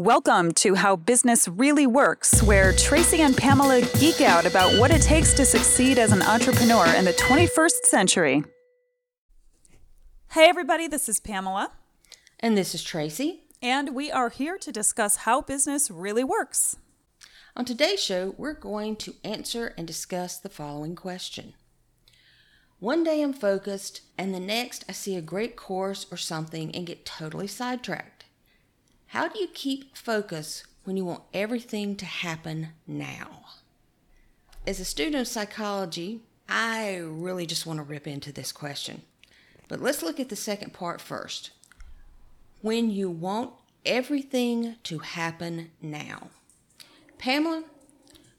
Welcome to How Business Really Works, where Tracy and Pamela geek out about what it takes to succeed as an entrepreneur in the 21st century. Hey, everybody, this is Pamela. And this is Tracy. And we are here to discuss how business really works. On today's show, we're going to answer and discuss the following question One day I'm focused, and the next I see a great course or something and get totally sidetracked. How do you keep focus when you want everything to happen now? As a student of psychology, I really just want to rip into this question. But let's look at the second part first. When you want everything to happen now. Pamela,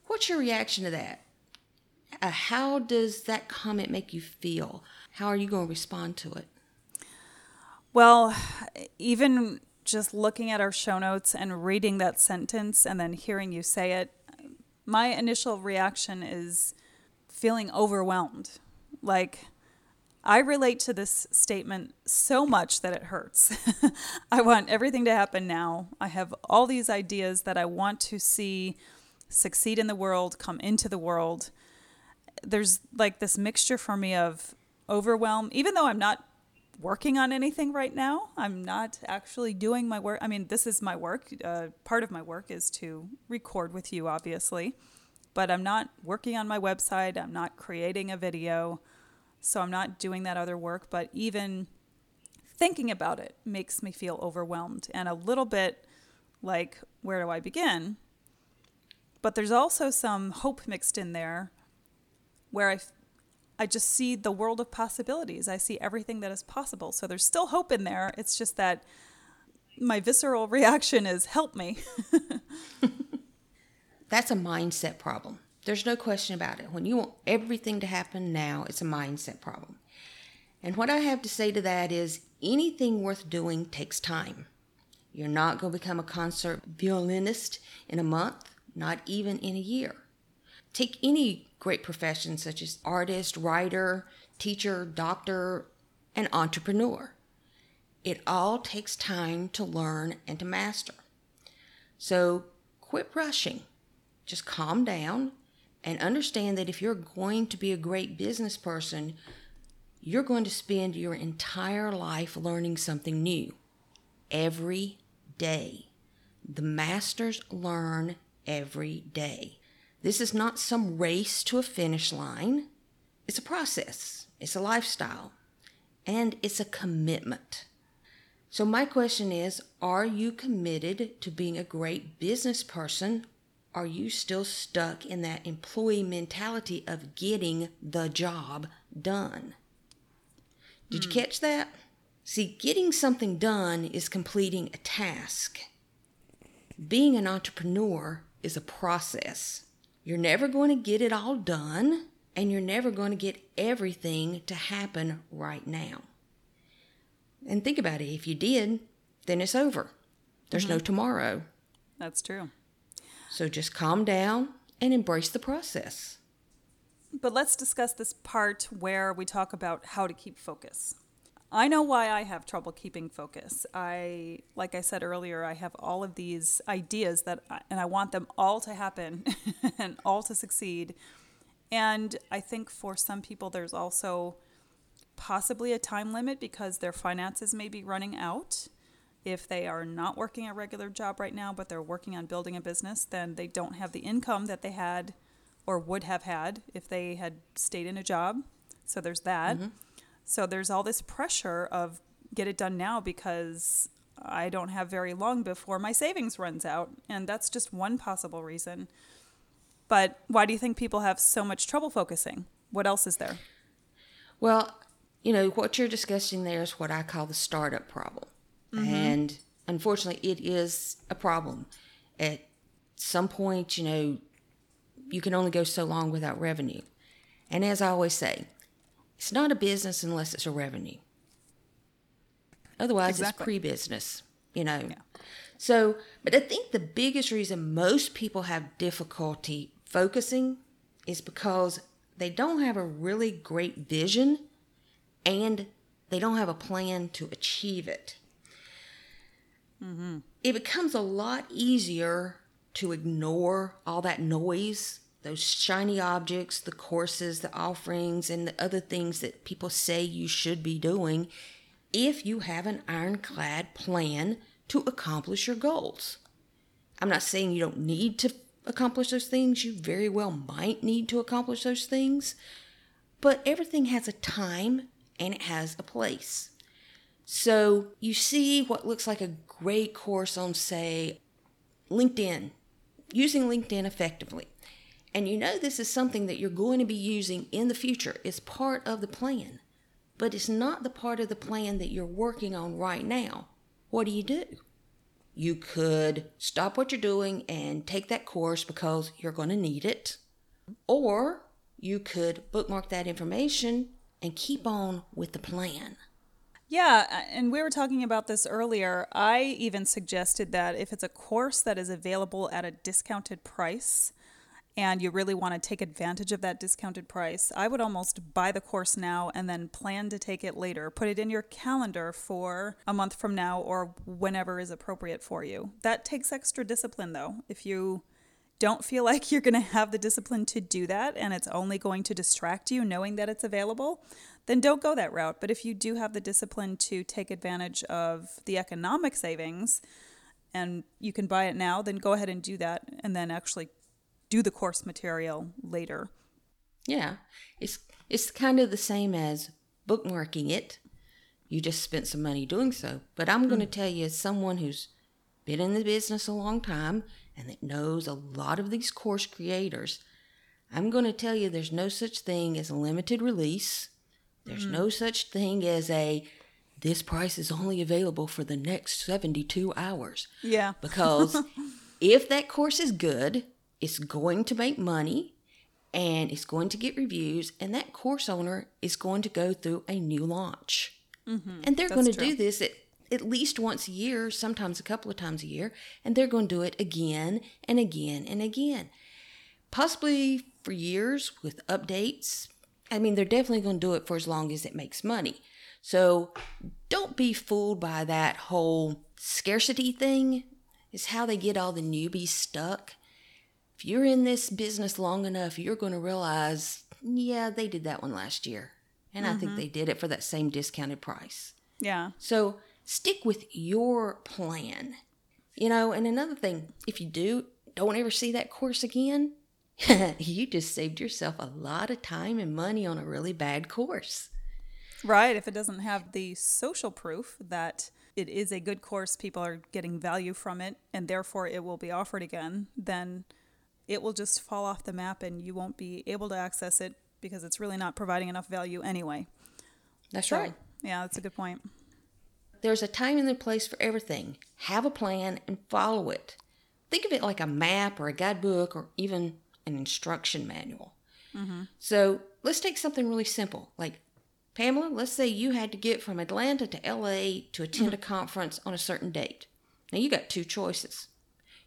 what's your reaction to that? Uh, how does that comment make you feel? How are you going to respond to it? Well, even just looking at our show notes and reading that sentence and then hearing you say it, my initial reaction is feeling overwhelmed. Like, I relate to this statement so much that it hurts. I want everything to happen now. I have all these ideas that I want to see succeed in the world, come into the world. There's like this mixture for me of overwhelm, even though I'm not working on anything right now. I'm not actually doing my work. I mean, this is my work. Uh, part of my work is to record with you, obviously, but I'm not working on my website. I'm not creating a video. So I'm not doing that other work. But even thinking about it makes me feel overwhelmed and a little bit like, where do I begin? But there's also some hope mixed in there where I I just see the world of possibilities. I see everything that is possible. So there's still hope in there. It's just that my visceral reaction is help me. That's a mindset problem. There's no question about it. When you want everything to happen now, it's a mindset problem. And what I have to say to that is anything worth doing takes time. You're not going to become a concert violinist in a month, not even in a year. Take any great professions such as artist, writer, teacher, doctor, and entrepreneur. It all takes time to learn and to master. So quit rushing. Just calm down and understand that if you're going to be a great business person, you're going to spend your entire life learning something new every day. The masters learn every day. This is not some race to a finish line. It's a process, it's a lifestyle, and it's a commitment. So, my question is Are you committed to being a great business person? Are you still stuck in that employee mentality of getting the job done? Did you hmm. catch that? See, getting something done is completing a task. Being an entrepreneur is a process. You're never going to get it all done, and you're never going to get everything to happen right now. And think about it if you did, then it's over. There's mm-hmm. no tomorrow. That's true. So just calm down and embrace the process. But let's discuss this part where we talk about how to keep focus. I know why I have trouble keeping focus. I, like I said earlier, I have all of these ideas that, and I want them all to happen and all to succeed. And I think for some people, there's also possibly a time limit because their finances may be running out. If they are not working a regular job right now, but they're working on building a business, then they don't have the income that they had or would have had if they had stayed in a job. So there's that. Mm-hmm. So there's all this pressure of get it done now because I don't have very long before my savings runs out. And that's just one possible reason. But why do you think people have so much trouble focusing? What else is there? Well, you know, what you're discussing there is what I call the startup problem. Mm-hmm. And unfortunately, it is a problem. At some point, you know, you can only go so long without revenue. And as I always say, it's not a business unless it's a revenue. Otherwise, exactly. it's pre business, you know. Yeah. So, but I think the biggest reason most people have difficulty focusing is because they don't have a really great vision and they don't have a plan to achieve it. Mm-hmm. it becomes a lot easier to ignore all that noise, those shiny objects, the courses, the offerings, and the other things that people say you should be doing if you have an ironclad plan to accomplish your goals. I'm not saying you don't need to accomplish those things, you very well might need to accomplish those things, but everything has a time and it has a place. So you see what looks like a great course on, say, LinkedIn, using LinkedIn effectively. And you know this is something that you're going to be using in the future. It's part of the plan, but it's not the part of the plan that you're working on right now. What do you do? You could stop what you're doing and take that course because you're going to need it. Or you could bookmark that information and keep on with the plan. Yeah, and we were talking about this earlier. I even suggested that if it's a course that is available at a discounted price and you really want to take advantage of that discounted price, I would almost buy the course now and then plan to take it later. Put it in your calendar for a month from now or whenever is appropriate for you. That takes extra discipline though. If you don't feel like you're going to have the discipline to do that and it's only going to distract you knowing that it's available, then don't go that route. But if you do have the discipline to take advantage of the economic savings and you can buy it now, then go ahead and do that and then actually do the course material later. Yeah. It's it's kind of the same as bookmarking it. You just spent some money doing so. But I'm going to tell you as someone who's been in the business a long time and that knows a lot of these course creators, I'm going to tell you there's no such thing as a limited release there's mm. no such thing as a this price is only available for the next 72 hours. Yeah. Because if that course is good, it's going to make money and it's going to get reviews, and that course owner is going to go through a new launch. Mm-hmm. And they're That's going to true. do this at, at least once a year, sometimes a couple of times a year, and they're going to do it again and again and again. Possibly for years with updates, I mean, they're definitely going to do it for as long as it makes money. So don't be fooled by that whole scarcity thing. It's how they get all the newbies stuck. If you're in this business long enough, you're going to realize, yeah, they did that one last year. And mm-hmm. I think mm-hmm. they did it for that same discounted price. Yeah. So stick with your plan. You know, and another thing, if you do, don't ever see that course again, you just saved yourself a lot of time and money on a really bad course. Right. If it doesn't have the social proof that it is a good course, people are getting value from it, and therefore it will be offered again, then it will just fall off the map and you won't be able to access it because it's really not providing enough value anyway. That's so, right. Yeah, that's a good point. There's a time and a place for everything. Have a plan and follow it. Think of it like a map or a guidebook or even an instruction manual. Mm-hmm. So let's take something really simple. Like, Pamela, let's say you had to get from Atlanta to LA to attend mm-hmm. a conference on a certain date. Now, you got two choices.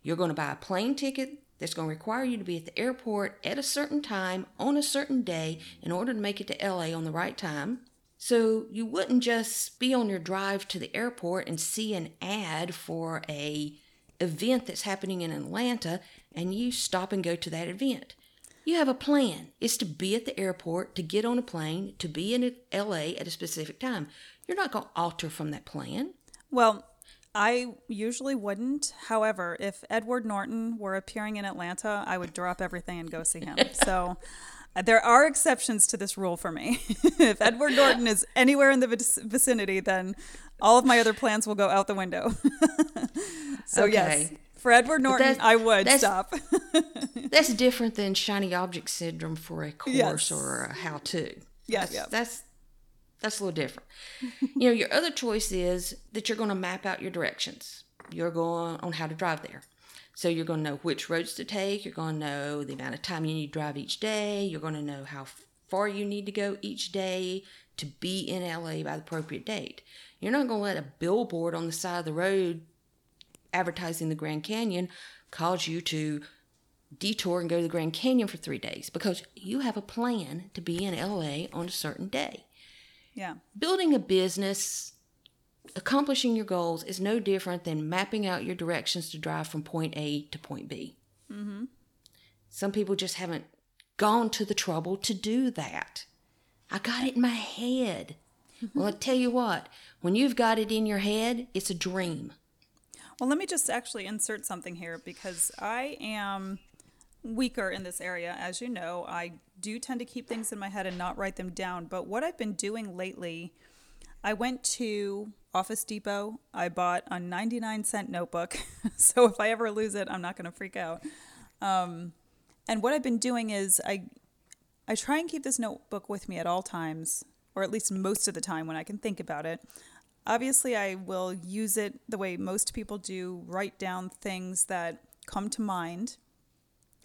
You're going to buy a plane ticket that's going to require you to be at the airport at a certain time on a certain day in order to make it to LA on the right time. So you wouldn't just be on your drive to the airport and see an ad for a event that's happening in Atlanta and you stop and go to that event. You have a plan. It's to be at the airport, to get on a plane, to be in LA at a specific time. You're not going to alter from that plan. Well, I usually wouldn't. However, if Edward Norton were appearing in Atlanta, I would drop everything and go see him. So uh, there are exceptions to this rule for me. if Edward Norton is anywhere in the vicinity, then all of my other plans will go out the window. so, okay. yes, for Edward Norton, I would that's, stop. that's different than shiny object syndrome for a course yes. or a how to. Yes, that's, that's that's a little different. you know, your other choice is that you're going to map out your directions. You're going on how to drive there. So you're going to know which roads to take. You're going to know the amount of time you need to drive each day. You're going to know how far you need to go each day to be in LA by the appropriate date. You're not going to let a billboard on the side of the road advertising the Grand Canyon cause you to detour and go to the Grand Canyon for three days because you have a plan to be in LA on a certain day. Yeah. Building a business accomplishing your goals is no different than mapping out your directions to drive from point A to point B. Mm-hmm. Some people just haven't gone to the trouble to do that. I got it in my head. well, I tell you what, when you've got it in your head, it's a dream. Well, let me just actually insert something here because I am weaker in this area. As you know, I do tend to keep things in my head and not write them down. But what I've been doing lately, I went to Office Depot. I bought a 99 cent notebook. so if I ever lose it, I'm not going to freak out. Um, and what I've been doing is I I try and keep this notebook with me at all times, or at least most of the time when I can think about it. Obviously, I will use it the way most people do, write down things that come to mind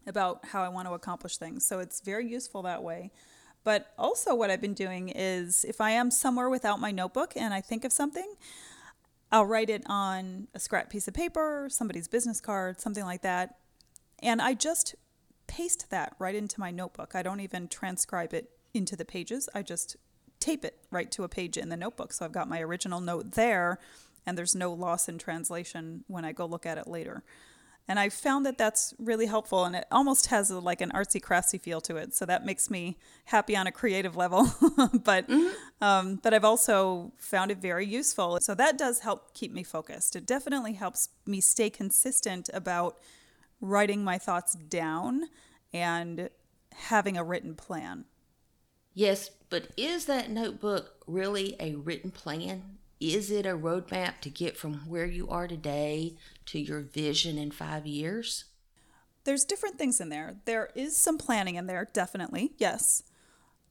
about how I want to accomplish things. So it's very useful that way. But also, what I've been doing is if I am somewhere without my notebook and I think of something, I'll write it on a scrap piece of paper, somebody's business card, something like that. And I just paste that right into my notebook. I don't even transcribe it into the pages. I just tape it right to a page in the notebook. So I've got my original note there, and there's no loss in translation when I go look at it later. And I found that that's really helpful, and it almost has a, like an artsy craftsy feel to it. So that makes me happy on a creative level. but mm-hmm. um, but I've also found it very useful. So that does help keep me focused. It definitely helps me stay consistent about writing my thoughts down and having a written plan. Yes, but is that notebook really a written plan? Is it a roadmap to get from where you are today to your vision in five years? There's different things in there. There is some planning in there, definitely, yes.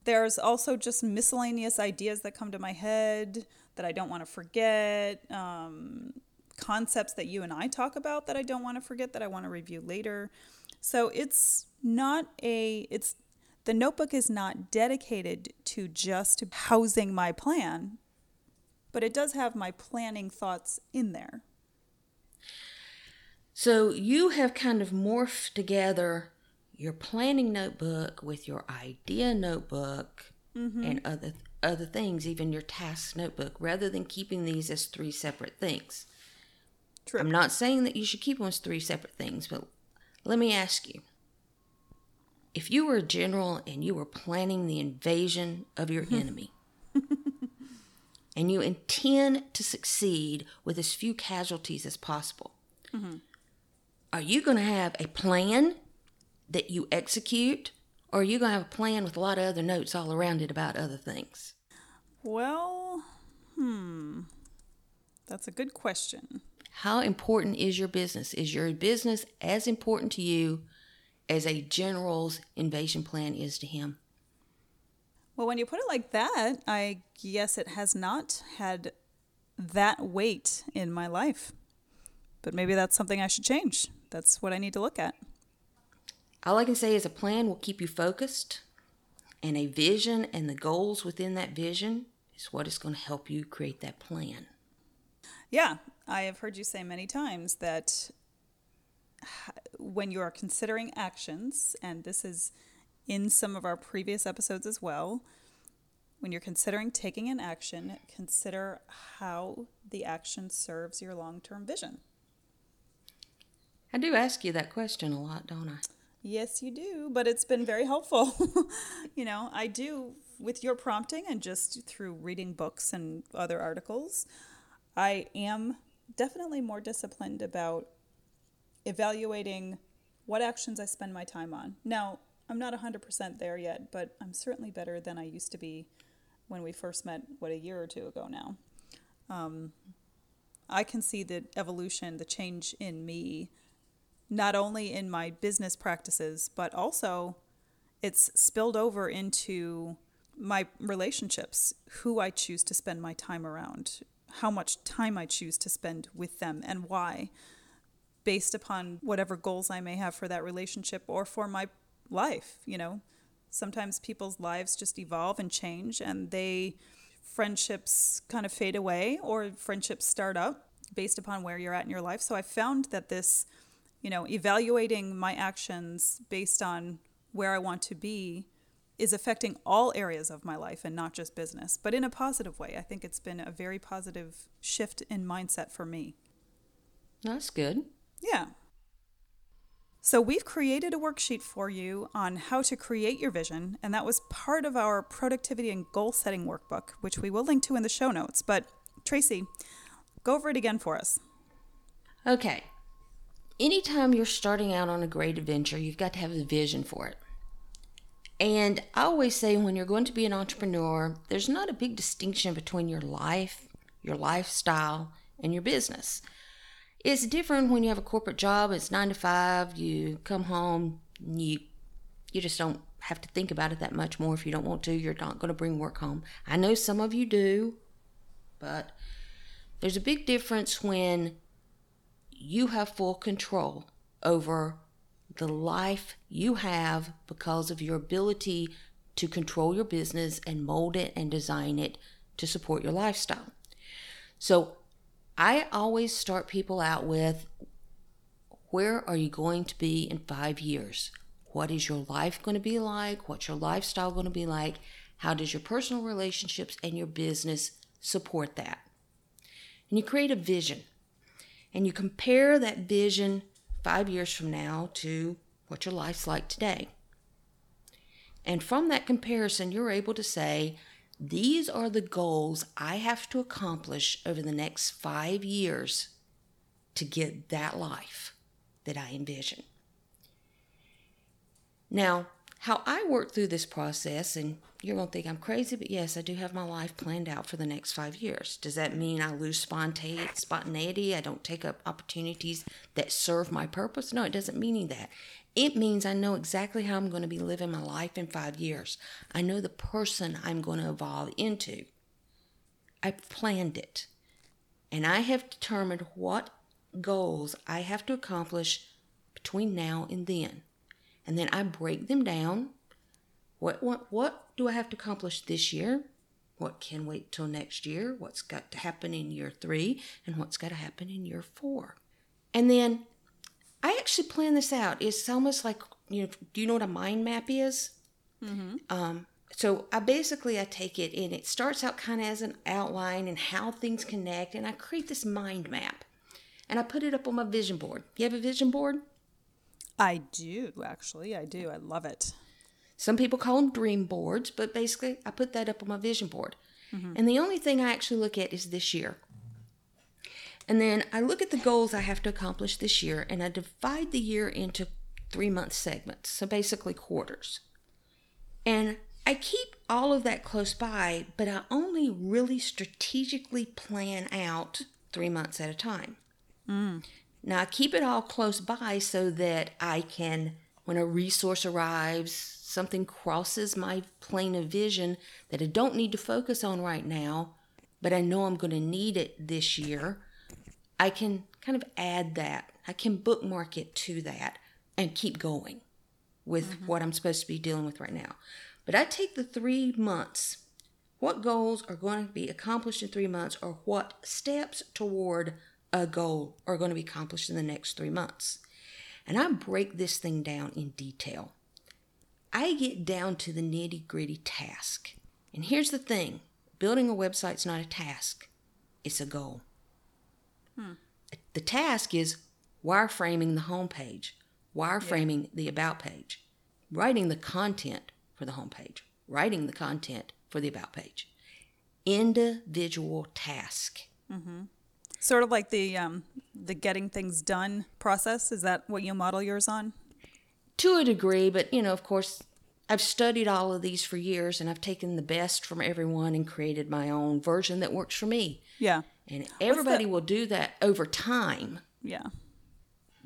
There's also just miscellaneous ideas that come to my head that I don't want to forget, um, concepts that you and I talk about that I don't want to forget that I want to review later. So it's not a, it's, the notebook is not dedicated to just housing my plan, but it does have my planning thoughts in there. So you have kind of morphed together your planning notebook with your idea notebook mm-hmm. and other other things, even your task notebook, rather than keeping these as three separate things. True. I'm not saying that you should keep them as three separate things, but let me ask you. If you were a general and you were planning the invasion of your enemy, and you intend to succeed with as few casualties as possible, mm-hmm. are you going to have a plan that you execute, or are you going to have a plan with a lot of other notes all around it about other things? Well, hmm. That's a good question. How important is your business? Is your business as important to you as a general's invasion plan is to him? Well, when you put it like that, I guess it has not had that weight in my life. But maybe that's something I should change. That's what I need to look at. All I can say is a plan will keep you focused, and a vision and the goals within that vision is what is going to help you create that plan. Yeah, I have heard you say many times that when you are considering actions, and this is in some of our previous episodes as well. When you're considering taking an action, consider how the action serves your long term vision. I do ask you that question a lot, don't I? Yes, you do, but it's been very helpful. you know, I do with your prompting and just through reading books and other articles. I am definitely more disciplined about evaluating what actions I spend my time on. Now, I'm not 100% there yet, but I'm certainly better than I used to be when we first met, what, a year or two ago now. Um, I can see the evolution, the change in me, not only in my business practices, but also it's spilled over into my relationships, who I choose to spend my time around, how much time I choose to spend with them, and why, based upon whatever goals I may have for that relationship or for my life, you know. Sometimes people's lives just evolve and change and they friendships kind of fade away or friendships start up based upon where you're at in your life. So I found that this, you know, evaluating my actions based on where I want to be is affecting all areas of my life and not just business, but in a positive way. I think it's been a very positive shift in mindset for me. That's good. Yeah. So, we've created a worksheet for you on how to create your vision, and that was part of our productivity and goal setting workbook, which we will link to in the show notes. But, Tracy, go over it again for us. Okay. Anytime you're starting out on a great adventure, you've got to have a vision for it. And I always say when you're going to be an entrepreneur, there's not a big distinction between your life, your lifestyle, and your business. It's different when you have a corporate job, it's nine to five, you come home, you you just don't have to think about it that much more if you don't want to. You're not going to bring work home. I know some of you do, but there's a big difference when you have full control over the life you have because of your ability to control your business and mold it and design it to support your lifestyle. So I always start people out with where are you going to be in five years? What is your life going to be like? What's your lifestyle going to be like? How does your personal relationships and your business support that? And you create a vision and you compare that vision five years from now to what your life's like today. And from that comparison, you're able to say, these are the goals I have to accomplish over the next five years to get that life that I envision. Now, how I work through this process, and you're going to think I'm crazy, but yes, I do have my life planned out for the next five years. Does that mean I lose spontaneity? I don't take up opportunities that serve my purpose? No, it doesn't mean that. It means I know exactly how I'm going to be living my life in five years. I know the person I'm going to evolve into. I've planned it. And I have determined what goals I have to accomplish between now and then and then I break them down. What what what do I have to accomplish this year? What can wait till next year? What's got to happen in year three? And what's got to happen in year four? And then I actually plan this out. It's almost like you know. Do you know what a mind map is? Mm-hmm. Um, so I basically I take it and it starts out kind of as an outline and how things connect, and I create this mind map, and I put it up on my vision board. You have a vision board? I do, actually. I do. I love it. Some people call them dream boards, but basically, I put that up on my vision board. Mm-hmm. And the only thing I actually look at is this year. And then I look at the goals I have to accomplish this year, and I divide the year into three month segments, so basically quarters. And I keep all of that close by, but I only really strategically plan out three months at a time. Mm. Now I keep it all close by so that I can, when a resource arrives, something crosses my plane of vision that I don't need to focus on right now, but I know I'm going to need it this year, I can kind of add that. I can bookmark it to that and keep going with mm-hmm. what I'm supposed to be dealing with right now. But I take the three months. What goals are going to be accomplished in three months, or what steps toward a goal are going to be accomplished in the next three months. And I break this thing down in detail. I get down to the nitty gritty task. And here's the thing building a website's not a task, it's a goal. Hmm. The task is wireframing the homepage, wireframing yeah. the about page, writing the content for the homepage, writing the content for the about page. Individual task. Mm-hmm. Sort of like the um, the getting things done process. Is that what you model yours on? To a degree, but you know, of course, I've studied all of these for years, and I've taken the best from everyone and created my own version that works for me. Yeah. And everybody will do that over time. Yeah.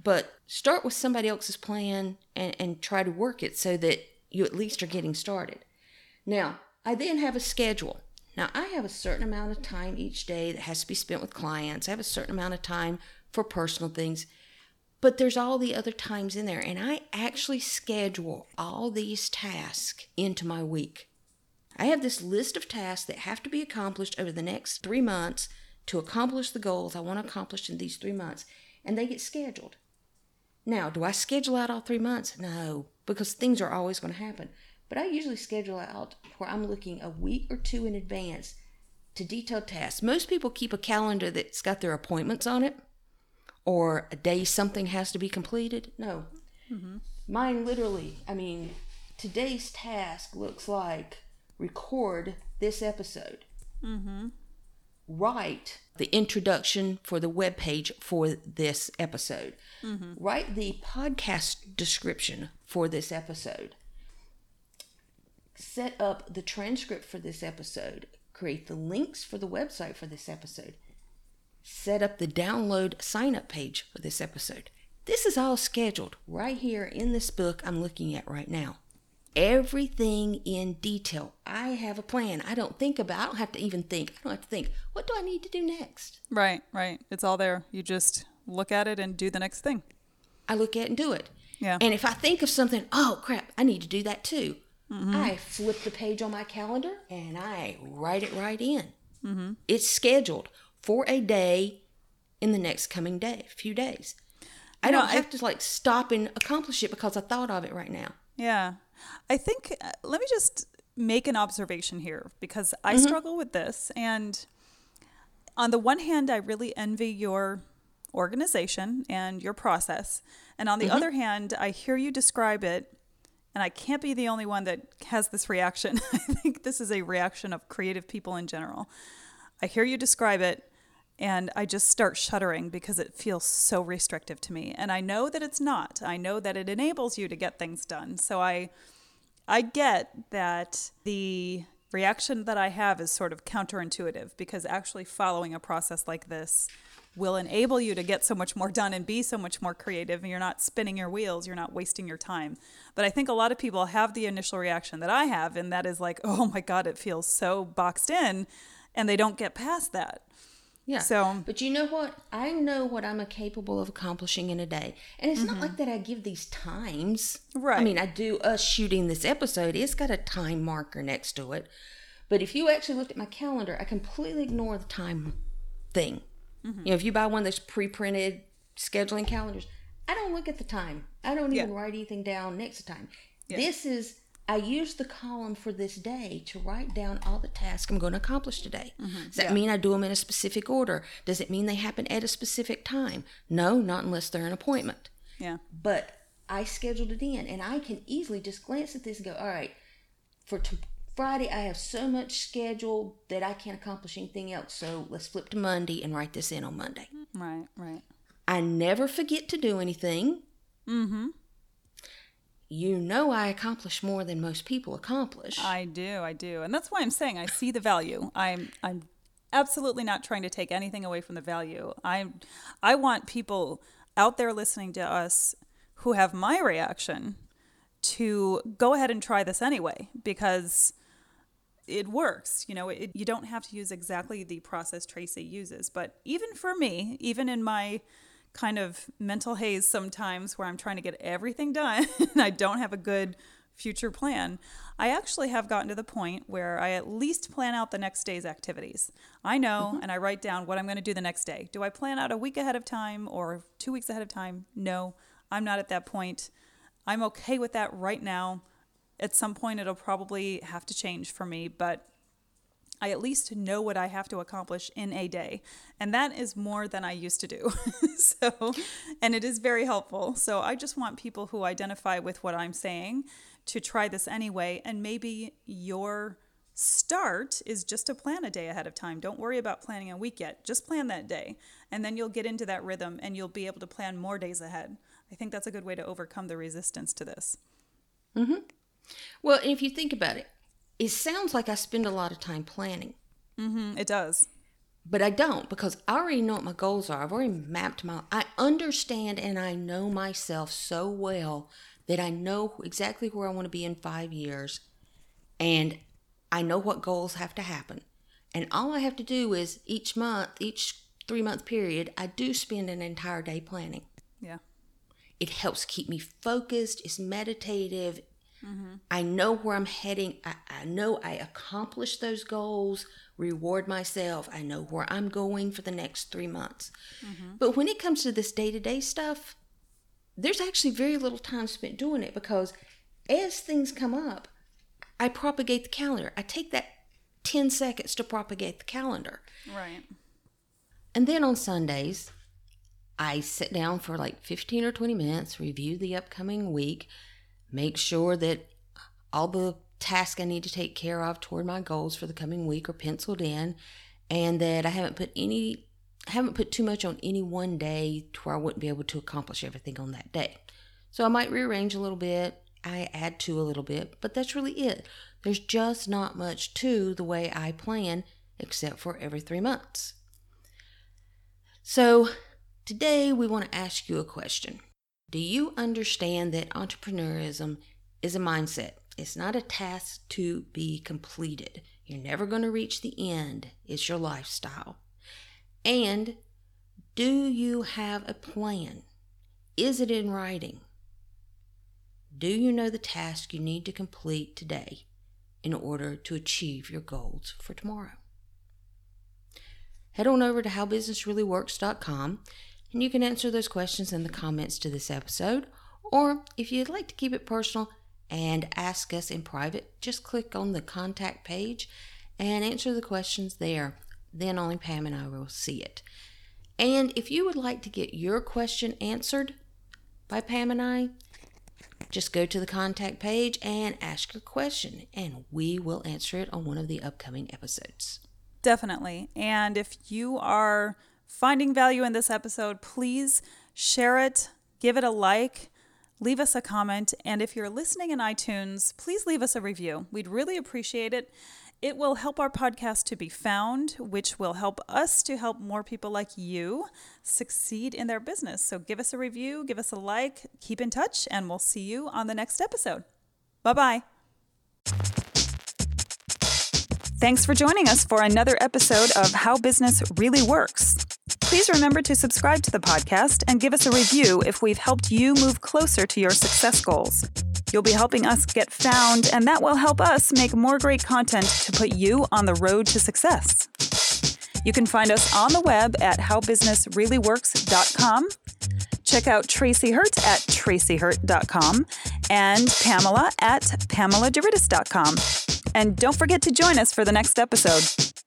But start with somebody else's plan and, and try to work it so that you at least are getting started. Now, I then have a schedule. Now, I have a certain amount of time each day that has to be spent with clients. I have a certain amount of time for personal things, but there's all the other times in there. And I actually schedule all these tasks into my week. I have this list of tasks that have to be accomplished over the next three months to accomplish the goals I want to accomplish in these three months, and they get scheduled. Now, do I schedule out all three months? No, because things are always going to happen. but I usually schedule out where I'm looking a week or two in advance to detailed tasks. Most people keep a calendar that's got their appointments on it or a day something has to be completed. No. Mm-hmm. Mine literally, I mean, today's task looks like record this episode. Mm-hmm. Write the introduction for the web page for this episode. Mm-hmm. Write the podcast description for this episode. Set up the transcript for this episode. Create the links for the website for this episode. Set up the download sign up page for this episode. This is all scheduled right here in this book I'm looking at right now. Everything in detail. I have a plan. I don't think about I don't have to even think. I don't have to think, what do I need to do next? Right, right. It's all there. You just look at it and do the next thing. I look at it and do it. Yeah. And if I think of something, oh crap, I need to do that too. I flip the page on my calendar and I write it right in. Mm-hmm. It's scheduled for a day in the next coming day, few days. I You don't I- have to like stop and accomplish it because I thought of it right now. Yeah. I think, uh, let me just make an observation here because I struggle with this. And on the one hand, I really envy your organization and your process. And on the other hand, I hear you describe it, and I can't be the only one that has this reaction. I think this is a reaction of creative people in general. I hear you describe it, and I just start shuddering because it feels so restrictive to me. And I know that it's not. I know that it enables you to get things done. So I I get that the reaction that I have is sort of counterintuitive because actually following a process like this will enable you to get so much more done and be so much more creative and you're not spinning your wheels, you're not wasting your time. But I think a lot of people have the initial reaction that I have and that is like, "Oh my god, it feels so boxed in." And they don't get past that. Yeah. So- but you know what? I know what I'm capable of accomplishing in a day. And it's not mm-hmm. like that I give these times. Right. I mean, I do us shooting this episode, it's got a time marker next to it. But if you actually looked at my calendar, I completely ignore the time thing. Mm-hmm. You know, if you buy one of those pre printed scheduling calendars, I don't look at the time. I don't even Yeah. write anything down next to time. This is I use the column for this day to write down all the tasks I'm going to accomplish today. Does that mean I do them in a specific order? Does it mean they happen at a specific time? No, not unless they're an appointment. Yeah. But I scheduled it in, and I can easily just glance at this and go, all right, for t- Friday, I have so much scheduled that I can't accomplish anything else. So let's flip to Monday and write this in on Monday. Right, right. I never forget to do anything. Mm-hmm. You know I accomplish more than most people accomplish. I do, I do. And that's why I'm saying I see the value. I'm I'm absolutely not trying to take anything away from the value. I I want people out there listening to us who have my reaction to go ahead and try this anyway because it works. You know, it, you don't have to use exactly the process Tracy uses, but even for me, even in my kind of mental haze sometimes where I'm trying to get everything done and I don't have a good future plan, I actually have gotten to the point where I at least plan out the next day's activities. I know mm-hmm. and I write down what I'm going to do the next day. Do I plan out a week ahead of time or two weeks ahead of time? No, I'm not at that point. I'm okay with that right now. At some point, it'll probably have to change for me, but I at least know what I have to accomplish in a day. And that is more than I used to do. so, and it is very helpful. So, I just want people who identify with what I'm saying to try this anyway. And maybe your start is just to plan a day ahead of time. Don't worry about planning a week yet. Just plan that day. And then you'll get into that rhythm and you'll be able to plan more days ahead. I think that's a good way to overcome the resistance to this. Mm-hmm. well, if you think about it, it sounds like I spend a lot of time planning. Mm, it does. But I don't because I already know what my goals are. I've already mapped my I understand and I know myself so well that I know exactly where I want to be in 5 years and I know what goals have to happen. And all I have to do is each month, each 3 month period, I do spend an entire day planning. Yeah. It helps keep me focused, it's meditative. Mm-hmm. I know where I'm heading. I, I know I accomplish those goals, reward myself. I know where I'm going for the next three months. Mm-hmm. But when it comes to this day to day stuff, there's actually very little time spent doing it because as things come up, I propagate the calendar. I take that 10 seconds to propagate the calendar. Right. And then on Sundays, I sit down for like 15 or 20 minutes, review the upcoming week, make sure that all the tasks I need to take care of toward my goals for the coming week are penciled in, and that I haven't put any haven't put too much on any one day to where I wouldn't be able to accomplish everything on that day. So I might rearrange a little bit, I add to a little bit, but that's really it. There's just not much to the way I plan except for every three months. So today we want to ask you a question. Do you understand that entrepreneurism is a mindset? It's not a task to be completed. You're never going to reach the end. It's your lifestyle. And do you have a plan? Is it in writing? Do you know the task you need to complete today in order to achieve your goals for tomorrow? Head on over to howbusinessreallyworks.com and you can answer those questions in the comments to this episode. Or if you'd like to keep it personal and ask us in private, just click on the contact page and answer the questions there. Then only Pam and I will see it. And if you would like to get your question answered by Pam and I, just go to the contact page and ask your question, and we will answer it on one of the upcoming episodes. Definitely. And if you are finding value in this episode, please share it, give it a like, leave us a comment, and if you're listening in iTunes, please leave us a review. We'd really appreciate it. It will help our podcast to be found, which will help us to help more people like you succeed in their business. So give us a review, give us a like, keep in touch, and we'll see you on the next episode. Bye bye. Thanks for joining us for another episode of How Business Really Works. Please remember to subscribe to the podcast and give us a review if we've helped you move closer to your success goals. You'll be helping us get found, and that will help us make more great content to put you on the road to success. You can find us on the web at howbusinessreallyworks.com. Check out Tracy Hurt at tracyhurt.com and Pamela at pameladeritis.com. And don't forget to join us for the next episode.